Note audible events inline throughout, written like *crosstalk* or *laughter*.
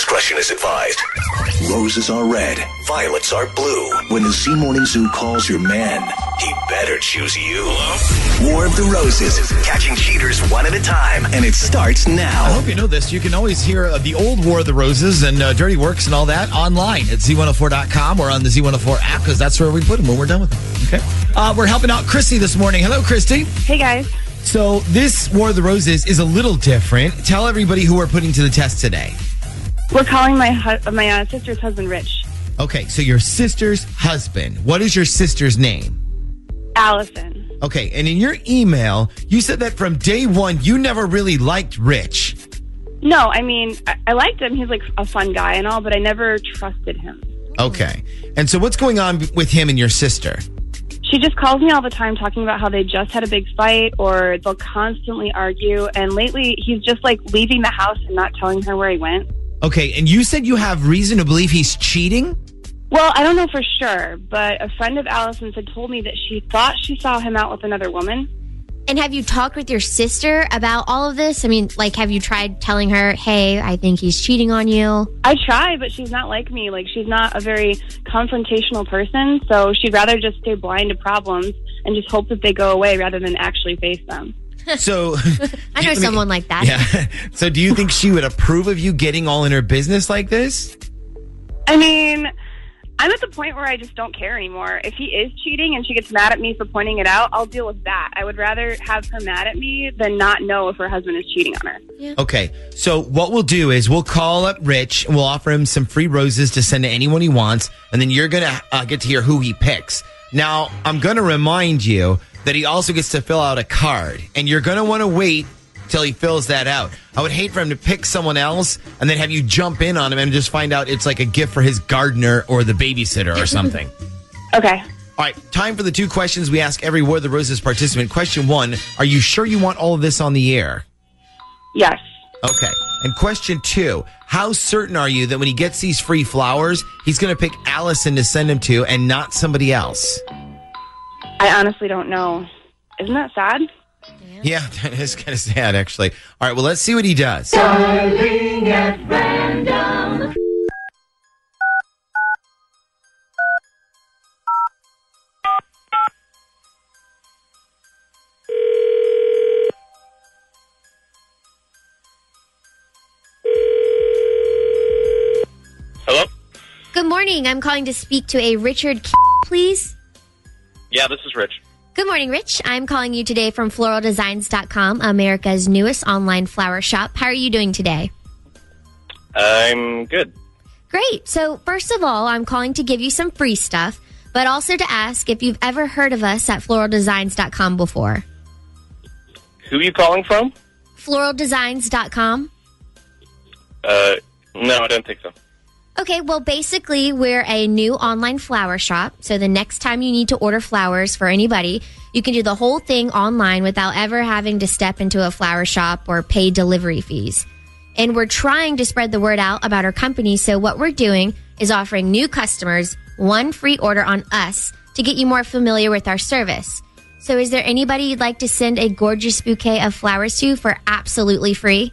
Parental discretion is advised. Roses are red, violets are blue. When the Z Morning Zoo calls your man, he better choose you. War of the Roses, catching cheaters one at a time, and it starts now. I hope you know this. You can always hear uh, the old War of the Roses and uh, Dirty Works and all that online at z104.com or on the Z104 app because that's where we put them when we're done with them. Okay. Uh, we're helping out Christy this morning. Hello, Christy. Hey guys. So this War of the Roses is a little different. Tell everybody who we're putting to the test today. We're calling my hu- my uh, sister's husband Rich. Okay, so your sister's husband. What is your sister's name? Allison. Okay, and in your email, you said that from day one, you never really liked Rich. No, I mean I-, I liked him. He's like a fun guy and all, but I never trusted him. Okay. And so what's going on with him and your sister? She just calls me all the time talking about how they just had a big fight or they'll constantly argue. And lately, he's just like leaving the house and not telling her where he went. Okay, and you said you have reason to believe he's cheating? Well, I don't know for sure, but a friend of Allison's had told me that she thought she saw him out with another woman. And have you talked with your sister about all of this? I mean, like, have you tried telling her, hey, I think he's cheating on you? I try, but she's not like me. Like she's not a very confrontational person, so she'd rather just stay blind to problems and just hope that they go away rather than actually face them. So *laughs* I *laughs* know mean, someone like that. Yeah. *laughs* So do you think she would approve of you getting all in her business like this? I mean, I'm at the point where I just don't care anymore. If he is cheating and she gets mad at me for pointing it out, I'll deal with that. I would rather have her mad at me than not know if her husband is cheating on her. Okay. So what we'll do is we'll call up Rich and we'll offer him some free roses to send to anyone he wants, and then you're gonna uh, get to hear who he picks. Now I'm gonna remind you that he also gets to fill out a card, and you're gonna want to wait till he fills that out. I would hate for him to pick someone else and then have you jump in on him and just find out it's like a gift for his gardener or the babysitter or something. *laughs* Okay. All right, time for the two questions we ask every War of the Roses participant. Question one Are you sure you want all of this on the air? Yes. Okay. And question two How certain are you that when he gets these free flowers, he's going to pick Allison to send them to and not somebody else? I honestly don't know. Isn't that sad? Yeah, *laughs* that is kind of sad, actually. All right, well, let's see what he does. Hello? Good morning. I'm calling to speak to a Richard, please. Yeah, this is Rich. Good morning, Rich. I'm calling you today from floraldesigns.com, America's newest online flower shop. How are you doing today? I'm good. Great. So, first of all, I'm calling to give you some free stuff, but also to ask if you've ever heard of us at floraldesigns.com before. Who are you calling from? Floraldesigns.com. Uh, no, I don't think so. Okay, well, basically, we're a new online flower shop. So the next time you need to order flowers for anybody, you can do the whole thing online without ever having to step into a flower shop or pay delivery fees. And we're trying to spread the word out about our company. So what we're doing is offering new customers one free order on us to get you more familiar with our service. So is there anybody you'd like to send a gorgeous bouquet of flowers to for absolutely free?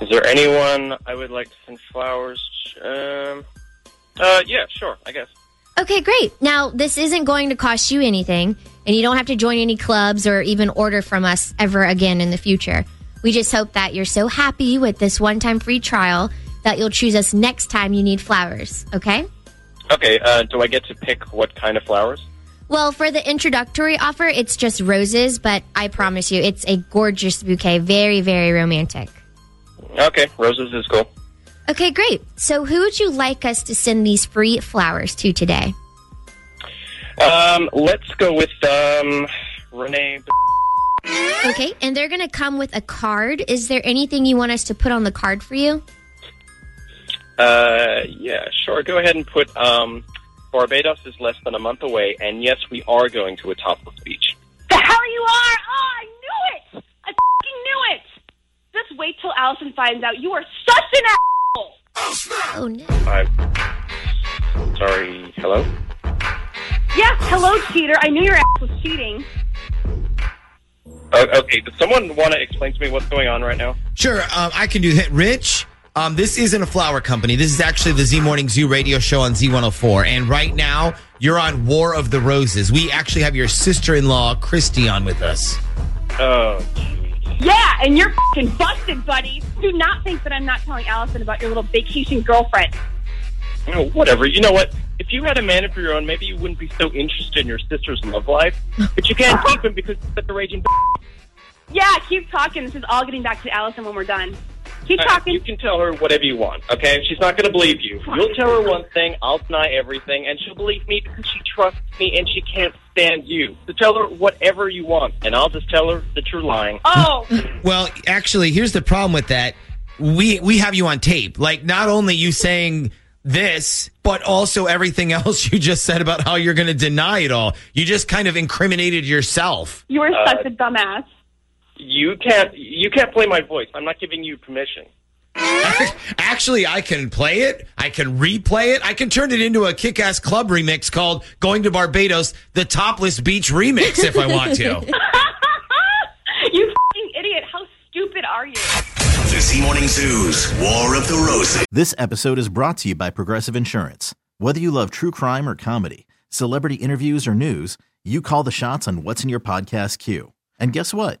Is there anyone I would like to send flowers? Um, uh, yeah, sure, I guess. Okay, great. Now, this isn't going to cost you anything, and you don't have to join any clubs or even order from us ever again in the future. We just hope that you're so happy with this one time free trial that you'll choose us next time you need flowers, okay? Okay, uh, do I get to pick what kind of flowers? Well, for the introductory offer, it's just roses, but I promise you, it's a gorgeous bouquet. Very, very romantic. Okay, roses is cool. Okay, great. So, who would you like us to send these free flowers to today? Um, let's go with, um, Renee. Okay, and they're going to come with a card. Is there anything you want us to put on the card for you? Uh, yeah, sure. Go ahead and put, um, Barbados is less than a month away, and yes, we are going to a topless beach. The hell you are! Oh, I knew it! I fucking knew it! Just wait till Allison finds out. You are such an asshole! Oh, no. I'm sorry. Hello? Yeah, hello, cheater. I knew your ass was cheating. Uh, okay, does someone want to explain to me what's going on right now? Sure, um, I can do that. Rich, um, this isn't a flower company. This is actually the Z Morning Zoo radio show on Z104. And right now, you're on War of the Roses. We actually have your sister in law, Christy, on with us. Oh, jeez. Yeah, and you're fucking busted, buddy. Do not think that I'm not telling Allison about your little vacation girlfriend. Oh, whatever. You know what? If you had a man of your own, maybe you wouldn't be so interested in your sister's love life. But you can't keep him because he's such a raging. B Yeah, keep talking. This is all getting back to Allison when we're done. Keep Uh, talking. You can tell her whatever you want, okay? She's not going to believe you. You'll tell her one thing, I'll deny everything, and she'll believe me because she trusts me and she can't stand you. So tell her whatever you want, and I'll just tell her that you're lying. Oh, *laughs* Well, actually, here's the problem with that. We we have you on tape. Like not only you saying this, but also everything *laughs* else you just said about how you're going to deny it all. You just kind of incriminated yourself. you are Uh, such a dumbass. You can't. You can't play my voice. I'm not giving you permission. Actually, I can play it. I can replay it. I can turn it into a kick-ass club remix called "Going to Barbados: The Topless Beach Remix" if I want to. *laughs* you fucking idiot. How stupid are you? The Z Morning Zoo's War of the Roses. This episode is brought to you by Progressive Insurance. Whether you love true crime or comedy, celebrity interviews or news, you call the shots on what's in your podcast queue. And guess what?